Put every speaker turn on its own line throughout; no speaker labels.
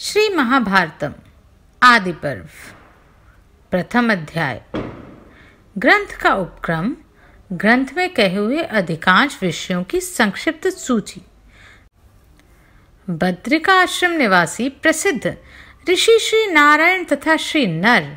श्री महाभारतम, आदि पर्व, प्रथम अध्याय। ग्रंथ का उपक्रम, ग्रंथ में कहे हुए अधिकांश विषयों की संक्षिप्त सूची। बद्रिका आश्रम निवासी प्रसिद्ध ऋषि श्री नारायण तथा श्री नर,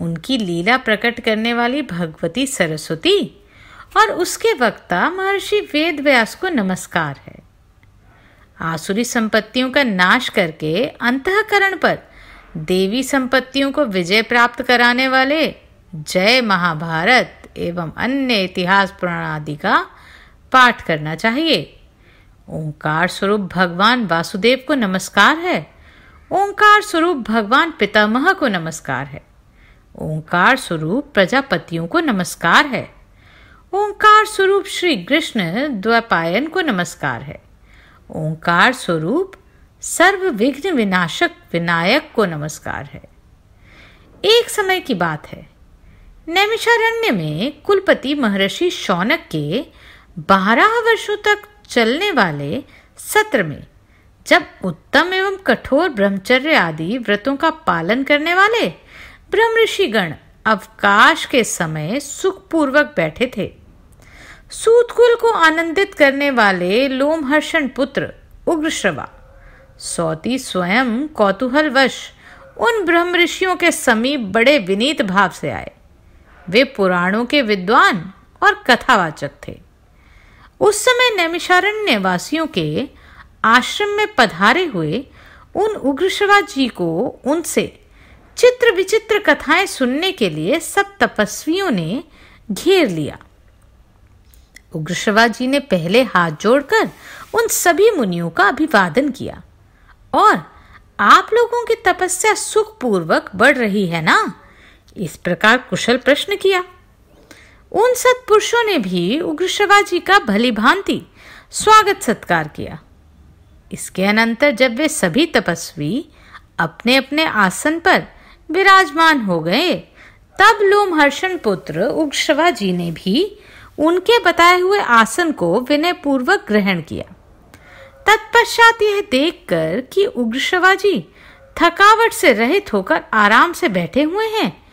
उनकी लीला प्रकट करने वाली भगवती सरस्वती और उसके वक्ता महर्षि वेद व्यास को नमस्कार है। आसुरी संपत्तियों का नाश करके अंतकरण पर देवी संपत्तियों को विजय प्राप्त कराने वाले जय महाभारत एवं अन्य इतिहास पुराण आदि का पाठ करना चाहिए। ओंकार स्वरूप भगवान वासुदेव को नमस्कार है। ओंकार स्वरूप भगवान पितामह को नमस्कार है। ओंकार स्वरूप प्रजापतियों को नमस्कार है। ओंकार स्वरूप श्री कृष्ण द्वैपायन को नमस्कार है। ओंकार स्वरूप सर्व विघ्न विनाशक विनायक को नमस्कार है। एक समय की बात है। नैमिषारण्य में कुलपति महर्षि शौनक के बारह वर्षों तक चलने वाले सत्र में जब उत्तम एवं कठोर ब्रह्मचर्य आदि व्रतों का पालन करने वाले ब्रह्म ऋषिगण अवकाश के समय सुखपूर्वक बैठे थे। सूतकुल को आनंदित करने वाले लोमहर्षण पुत्र उग्रश्रवा। सौती स्वयं कौतूहलवश उन ब्रह्म ऋषियों के समीप बड़े विनीत भाव से आए। वे पुराणों के विद्वान और कथावाचक थे। उस समय नैमिषारण्य वासियों के आश्रम में पधारे हुए उन उग्रश्रवा जी को उनसे चित्र विचित्र कथाएँ सुनने के लिए सब तपस्वियों ने घेर लिया। उग्रश्रवा जी ने पहले हाथ जोड़कर उन सभी मुनियों का अभिवादन किया। और आप लोगों की तपस्या सुखपूर्वक बढ़ रही है ना? इस प्रकार कुशल प्रश्न किया। उन सत्पुरुषों ने भी उग्रश्रवा जी का भली भांति स्वागत सत्कार किया। इसके अनंतर जब वे सभी तपस्वी अपने अपने आसन पर विराजमान हो गए, तब लोमहर्षण पुत्र उग्रश्रवा जी ने भी उनके बताए हुए आसन को विनय पूर्वक ग्रहण किया। तत्पश्चात यह देखकर कि उग्रशवा जी थकावट से रहित होकर आराम से बैठे हुए हैं।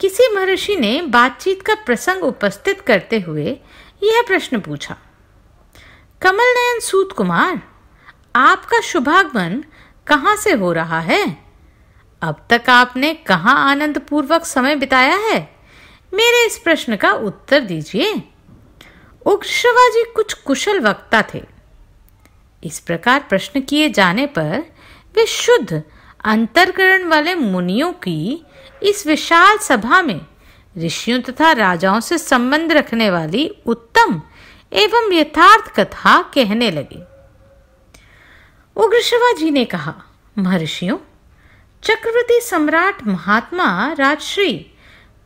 किसी महर्षि ने बातचीत का प्रसंग उपस्थित करते हुए यह प्रश्न पूछा कमल नयन सूत कुमार, आपका शुभागमन कहाँ से हो रहा है? अब तक आपने कहाँ आनंद पूर्वक समय बिताया है? मेरे इस प्रश्न का उत्तर दीजिए। उग्रश्रवाजी कुछ कुशल वक्ता थे। इस प्रकार प्रश्न किए जाने पर वे शुद्ध अंतरकरण वाले मुनियों की इस विशाल सभा में ऋषियों तथा राजाओं से संबंध रखने वाली उत्तम एवं यथार्थ कथा कहने लगे। उग्रशवा जी ने कहा, महर्षियों, चक्रवर्ती सम्राट महात्मा राजश्री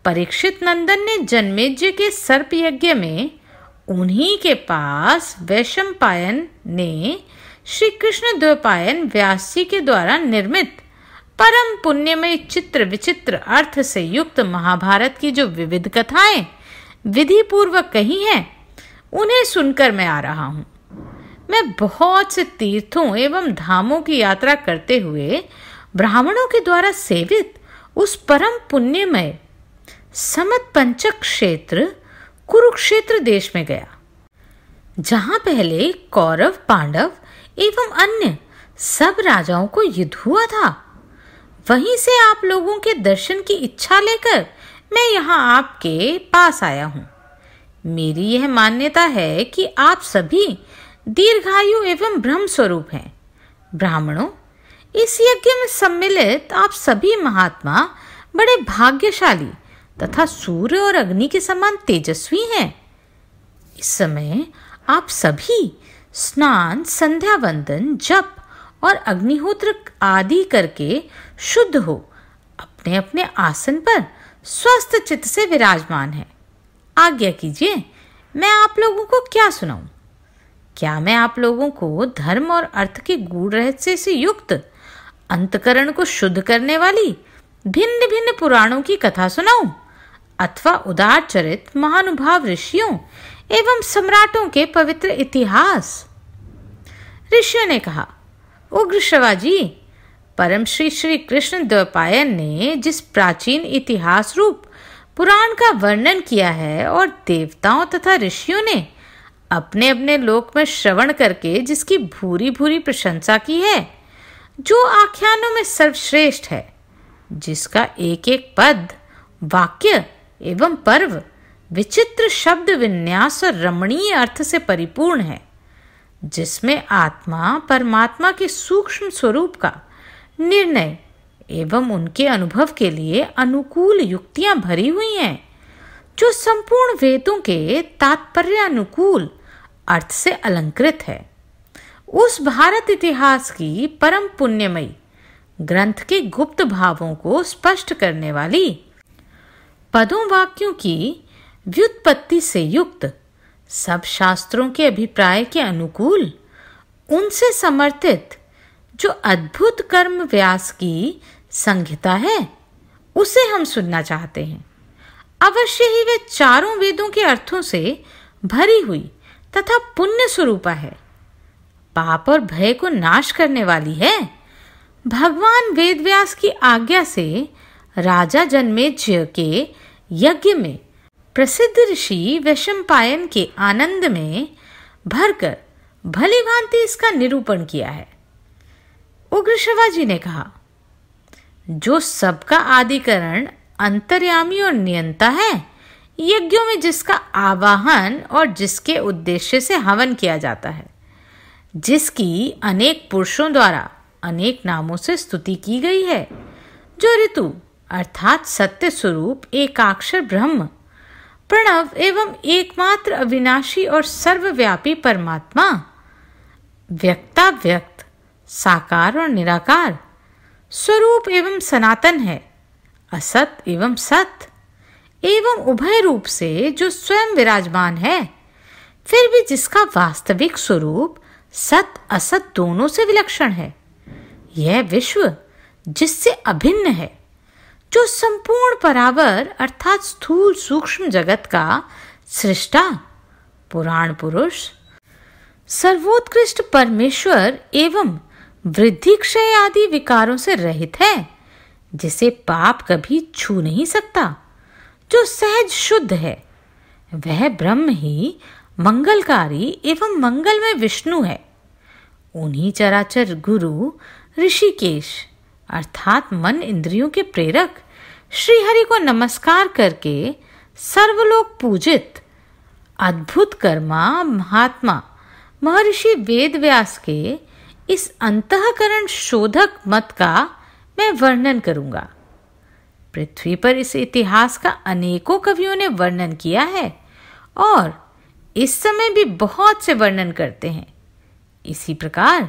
परीक्षित नंदन ने जन्मेज्य के सर्प यज्ञ में उन्हीं के पास वैशम पायन ने श्री कृष्ण द्वैपायन व्यास जी के द्वारा निर्मित परम पुण्यमय चित्र विचित्र अर्थ से युक्त महाभारत की जो विविध कथाएँ विधि पूर्वक कही हैं, उन्हें सुनकर मैं आ रहा हूँ। मैं बहुत से तीर्थों एवं धामों की यात्रा करते हुए ब्राह्मणों के द्वारा सेवित उस परम पुण्यमय समत पंचक क्षेत्र कुरुक्षेत्र देश में गया। जहाँ पहले कौरव, पांडव एवं अन्य सब राजाओं को युद्ध हुआ था, वहीं से आप लोगों के दर्शन की इच्छा लेकर मैं यहाँ आपके पास आया हूँ। मेरी यह मान्यता है कि आप सभी दीर्घायु एवं ब्रह्म स्वरूप हैं। ब्राह्मणों, इस यज्ञ में सम्मिलित आप सभी महात्मा बड़े भाग्यशाली तथा सूर्य और अग्नि के समान तेजस्वी हैं। इस समय आप सभी स्नान संध्या वंदन जप और अग्निहोत्र आदि करके शुद्ध हो। अपने अपने आसन पर स्वस्थ चित्त से विराजमान है। आज्ञा कीजिए, मैं आप लोगों को क्या सुनाऊं? क्या मैं आप लोगों को धर्म और अर्थ के गूढ़ रहस्य से युक्त, अंतकरण को शुद्ध करने वाली भिन्न भिन्न पुराणों की कथा सुनाऊं? अथवा उदार चरित महानुभाव ऋषियों एवं सम्राटों के पवित्र इतिहास। ऋषियों ने कहा, उग्र शवाजी परम श्री श्री कृष्ण द्वैपायन ने जिस प्राचीन इतिहास रूप, पुराण का वर्णन किया है और देवताओं तथा ऋषियों ने अपने अपने लोक में श्रवण करके जिसकी भूरी भूरी प्रशंसा की है, जो आख्यानों में सर्वश्रेष्ठ है, जिसका एक एक पद, वाक्य एवं पर्व विचित्र शब्द विन्यास और रमणीय अर्थ से परिपूर्ण है, जिसमें आत्मा परमात्मा के सूक्ष्म स्वरूप का निर्णय एवं उनके अनुभव के लिए अनुकूल युक्तियाँ भरी हुई हैं, जो संपूर्ण वेदों के तात्पर्य अनुकूल अर्थ से अलंकृत है। उस भारत इतिहास की परम पुण्यमयी ग्रंथ के गुप्त भावों को स्पष्ट करने वाली पदों वाक्यों की व्युत्पत्ति से युक्त, सब शास्त्रों के अभिप्राय के अनुकूल, उनसे समर्थित जो अद्भुत कर्म व्यास की संहिता है, उसे हम सुनना चाहते हैं। अवश्य ही वे चारों वेदों के अर्थों से भरी हुई तथा पुण्य स्वरूपा है। पाप और भय को नाश करने वाली है। भगवान वेदव्यास की आज्ञा से राजा जन्मेजय के यज्ञ में प्रसिद्ध ऋषि वैशंपायन के आनंद में भरकर भली भांति इसका निरूपण किया है। उग्र शिवाजी ने कहा, जो सबका आदिकरण अंतर्यामी और नियंता है, यज्ञों में जिसका आवाहन और जिसके उद्देश्य से हवन किया जाता है, जिसकी अनेक पुरुषों द्वारा अनेक नामों से स्तुति की गई है, जो ऋतु अर्थात सत्य स्वरूप, एकाक्षर ब्रह्म। प्रणव एवं एकमात्र अविनाशी और सर्वव्यापी परमात्मा। व्यक्ता व्यक्त, साकार और निराकार। स्वरूप एवं सनातन है, असत एवं सत। एवं उभय रूप से जो स्वयं विराजमान है, फिर भी जिसका वास्तविक स्वरूप सत, असत दोनों से विलक्षण है। यह विश्व जिससे अभिन्न है। जो संपूर्ण परावर अर्थात स्थूल सूक्ष्म जगत का सृष्टा, पुराण पुरुष, सर्वोत्कृष्ट परमेश्वर एवं वृद्धि क्षय आदि विकारों से रहित है, जिसे पाप कभी छू नहीं सकता। जो सहज शुद्ध है, वह ब्रह्म ही मंगलकारी एवं मंगल में विष्णु है। उन्हीं चराचर गुरु ऋषिकेश, अर्थात मन इंद्रियों के प्रेरक श्री हरि को नमस्कार करके सर्वलोक पूजित अद्भुत कर्मा महात्मा महर्षि वेद व्यास के इस अंतकरण शोधक मत का मैं वर्णन करूँगा। पृथ्वी पर इस इतिहास का अनेकों कवियों ने वर्णन किया है और इस समय भी बहुत से वर्णन करते हैं। इसी प्रकार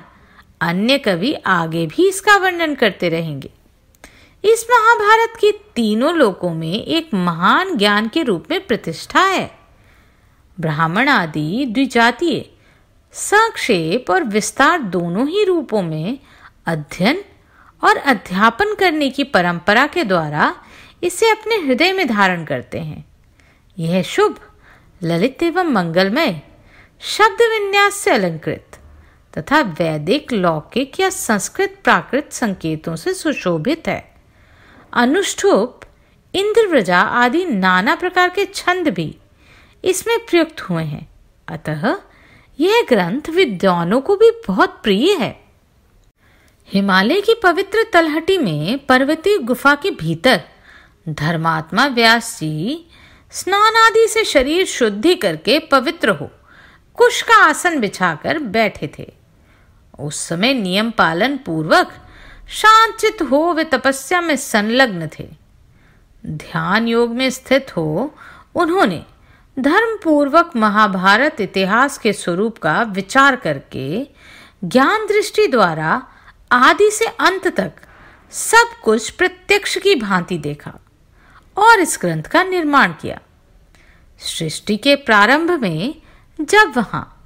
अन्य कवि आगे भी इसका वर्णन करते रहेंगे। इस महाभारत के तीनों लोकों में एक महान ज्ञान के रूप में प्रतिष्ठा है। ब्राह्मण आदि, द्विजातीय, संक्षेप और विस्तार दोनों ही रूपों में अध्ययन और अध्यापन करने की परंपरा के द्वारा इसे अपने हृदय में धारण करते हैं। यह शुभ, ललित एवं मंगलमय, शब्द विन्यास से अलंकृत तथा वैदिक, लौकिक या संस्कृत प्राकृत संकेतों से सुशोभित है। अनुष्ठुप, इंद्रव्रजा आदि नाना प्रकार के छंद भी इसमें प्रयुक्त हुए हैं। अतः यह ग्रंथ विद्वानों को भी बहुत प्रिय है। हिमालय की पवित्र तलहटी में पर्वतीय गुफा के भीतर धर्मात्मा व्यास जी स्नान आदि से शरीर शुद्धि करके पवित्र हो, कुश का आसन बिछाकर बैठे थे। उस समय नियम पालन पूर्वक शांचित हो वे तपस्या में संलग्न थे। ध्यान योग में स्थित हो, उन्होंने धर्म पूर्वक महाभारत इतिहास के स्वरूप का विचार करके ज्ञान दृष्टि द्वारा आदि से अंत तक सब कुछ प्रत्यक्ष की भांति देखा और इस ग्रंथ का निर्माण किया। सृष्टि के प्रारंभ में जब वहाँ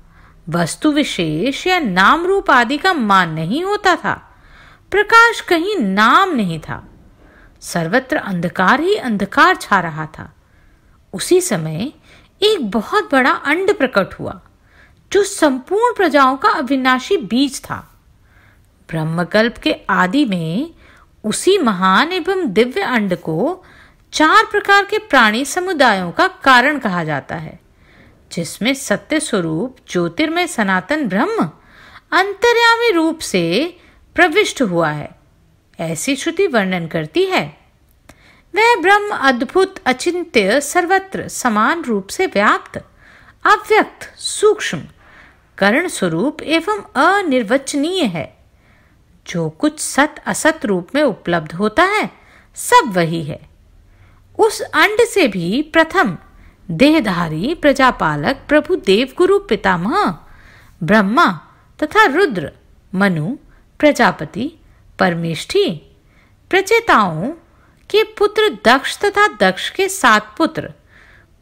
वस्तु विशेष या नाम रूप आदि का मान नहीं होता था प्रकाश कहीं नाम नहीं था। सर्वत्र अंधकार ही अंधकार छा रहा था। उसी समय एक बहुत बड़ा अंड प्रकट हुआ, जो संपूर्ण प्रजाओं का अविनाशी बीज था। ब्रह्मकल्प के आदि में उसी महान एवं दिव्य अंड को चार प्रकार के प्राणी समुदायों का कारण कहा जाता है, जिसमें सत्य स्वरूप, ज्योतिर्मय सनातन ब्रह्म अंतर्यामी रूप से प्रविष्ट हुआ है। ऐसी श्रुति वर्णन करती है। वह ब्रह्म, अद्भुत, अचिंत्य, सर्वत्र समान रूप से व्याप्त, अव्यक्त, सूक्ष्म, कर्ण स्वरूप एवं अनिर्वचनीय है। जो कुछ सत असत रूप में उपलब्ध होता है, सब वही है। उस अंड से भी प्रथम देहधारी, प्रजापालक, प्रभु देवगुरु पितामह, ब्रह्मा तथा रुद्र, मनु प्रजापति, परमेष्ठी, प्रचेताओं के पुत्र दक्ष तथा दक्ष के सात पुत्र,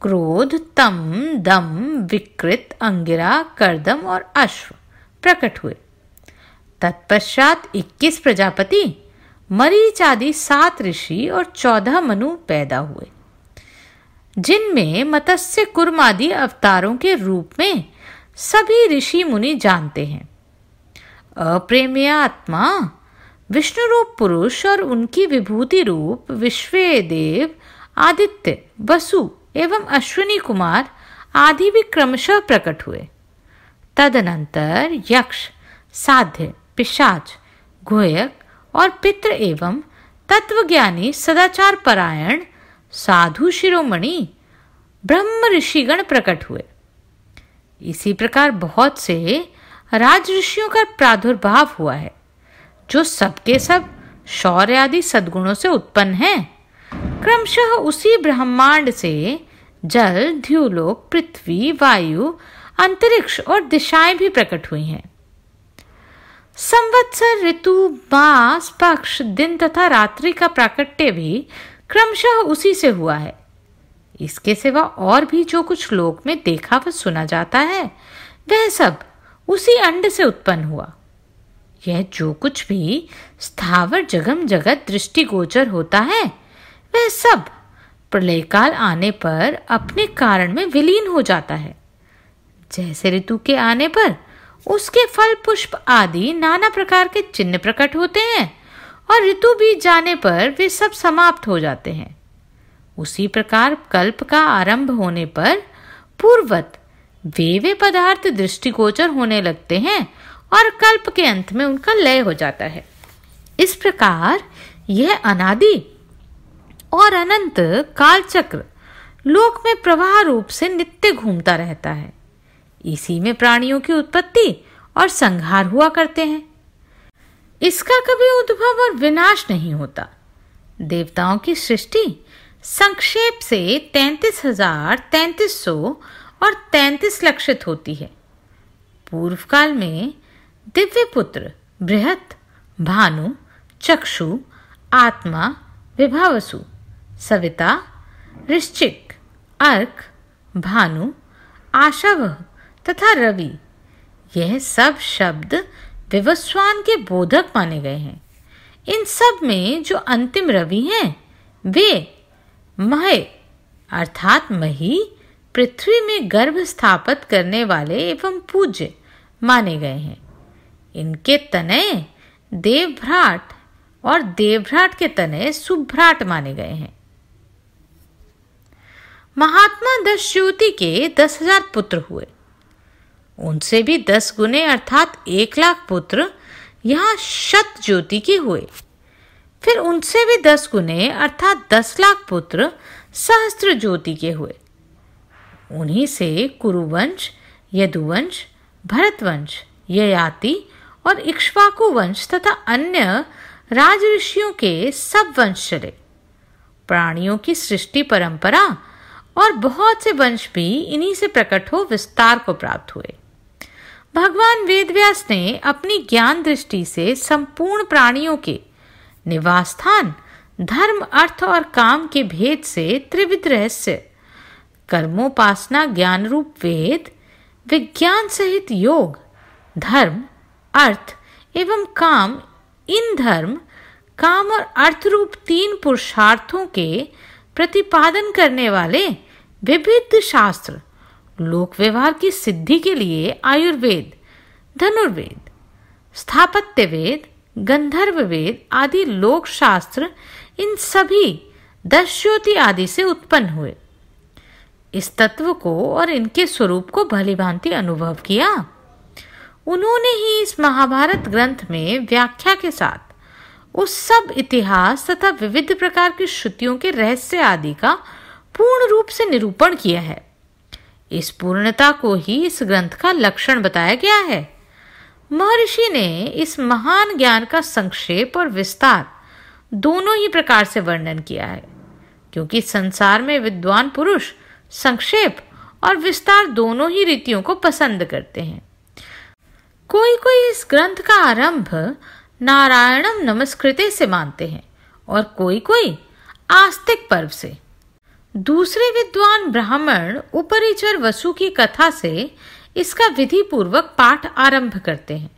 क्रोध, तम, दम, विकृत, अंगिरा, करदम और अश्व प्रकट हुए। तत्पश्चात 21 प्रजापति, मरीच आदि सात ऋषि और चौदह मनु पैदा हुए। जिनमें मत्स्य, कुर्म आदि अवतारों के रूप में सभी ऋषि मुनि जानते हैं। अप्रेम्य आत्मा विष्णु रूप पुरुष और उनकी विभूति रूप विश्व देव आदित्य, वसु एवं अश्विनी कुमार आदि भी क्रमशः प्रकट हुए। तदनंतर यक्ष, साध्य, पिशाच गोयक और पितृ एवं तत्वज्ञानी सदाचार परायण, साधु शिरोमणि, ब्रह्म ऋषिगण प्रकट हुए। इसी प्रकार बहुत से राज ऋषियों का प्रादुर्भाव हुआ है, जो सबके सब शौर्य आदि सद्गुणों से उत्पन्न है। क्रमशः उसी ब्रह्मांड से जल ध्यूलोक पृथ्वी, वायु, अंतरिक्ष और दिशाएँ भी प्रकट हुई हैं। संवत्सर ऋतु, मास, पक्ष, दिन तथा रात्रि का प्राकट्य भी क्रमशः उसी से हुआ है। इसके सिवा और भी जो कुछ लोक में देखा व सुना जाता है, वह सब उसी अंड से उत्पन्न हुआ। यह जो कुछ भी स्थावर जगम जगत दृष्टिगोचर होता है, वह सब प्रलय काल आने पर अपने कारण में विलीन हो जाता है। जैसे ऋतु के आने पर उसके फल, पुष्प आदि नाना प्रकार के चिन्ह प्रकट होते हैं और ऋतु बीत जाने पर वे सब समाप्त हो जाते हैं। उसी प्रकार कल्प का आरंभ होने पर पूर्वत वे वे पदार्थ दृष्टिगोचर होने लगते हैं और कल्प के अंत में उनका लय हो जाता है। इस प्रकार यह अनादि और अनंत कालचक्र लोक में प्रवाह रूप से नित्य घूमता रहता है। इसी में प्राणियों की उत्पत्ति और संहार हुआ करते हैं। इसका कभी उद्भव और विनाश नहीं होता। देवताओं की सृष्टि संक्षेप से तैतीस हज़ार तैतीस सौ और तैतीस लक्षित होती है। पूर्व काल में दिव्य पुत्र, बृहत, भानु, चक्षु, आत्मा, विभावसु, सविता ऋश्चिक अर्क, भानु आशव तथा रवि, यह सब शब्द विवस्वान के बोधक माने गए हैं। इन सब में जो अंतिम रवि हैं, वे मह, अर्थात मही पृथ्वी में गर्भ स्थापित करने वाले एवं पूज्य माने गए हैं। इनके तने देवभ्राट और देवभ्राट के तने सुभ्राट माने गए हैं। महात्मा दस ज्योति के दस हज़ार पुत्र हुए। उनसे भी दस गुने अर्थात एक लाख पुत्र यहाँ शत ज्योति के हुए। फिर उनसे भी दस गुने अर्थात दस लाख पुत्र सहस्त्र ज्योति के हुए। उन्हीं से कुरुवंश, यदुवंश, भरतवंश, ययाति और इक्ष्वाकु वंश तथा अन्य राज ऋषियों के सब वंश चले। प्राणियों की सृष्टि परंपरा और बहुत से वंश भी इन्हीं से प्रकट हो विस्तार को प्राप्त हुए। भगवान वेदव्यास ने अपनी ज्ञान दृष्टि से संपूर्ण प्राणियों के निवास स्थान धर्म, अर्थ और काम के भेद से त्रिविध रहस्य कर्मोपासना ज्ञान रूप वेद, विज्ञान सहित योग, धर्म, अर्थ एवं काम, इन धर्म, काम और अर्थ रूप तीन पुरुषार्थों के प्रतिपादन करने वाले विविध शास्त्र, लोक व्यवहार की सिद्धि के लिए आयुर्वेद, धनुर्वेद, स्थापत्य वेद, गंधर्व वेद आदि लोक शास्त्र इन सभी दस ज्योति आदि से उत्पन्न हुए। इस तत्व को और इनके स्वरूप को भली भांति अनुभव किया। उन्होंने ही इस महाभारत ग्रंथ में व्याख्या के साथ उस सब इतिहास तथा विविध प्रकार की श्रुतियों के रहस्य आदि का पूर्ण रूप से निरूपण किया है। इस पूर्णता को ही इस ग्रंथ का लक्षण बताया गया है। महर्षि ने इस महान ज्ञान का संक्षेप और विस्तार दोनों ही प्रकार से वर्णन किया है, क्योंकि संसार में विद्वान पुरुष संक्षेप और विस्तार दोनों ही रीतियों को पसंद करते हैं। कोई कोई इस ग्रंथ का आरंभ नारायणम नमस्कृते से मानते हैं और कोई कोई आस्तिक पर्व से। दूसरे विद्वान ब्राह्मण उपरिचर वसु की कथा से इसका विधि पूर्वक पाठ आरंभ करते हैं।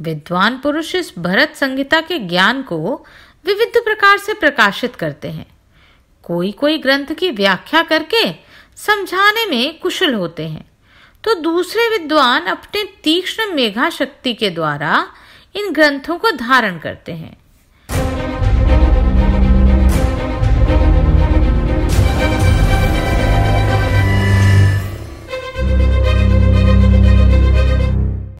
विद्वान पुरुष इस भरत संहिता के ज्ञान को विविध प्रकार से प्रकाशित करते हैं। कोई कोई ग्रंथ की व्याख्या करके समझाने में कुशल होते हैं। तो दूसरे विद्वान अपने तीक्ष्ण मेघा शक्ति के द्वारा इन ग्रंथों को धारण करते हैं।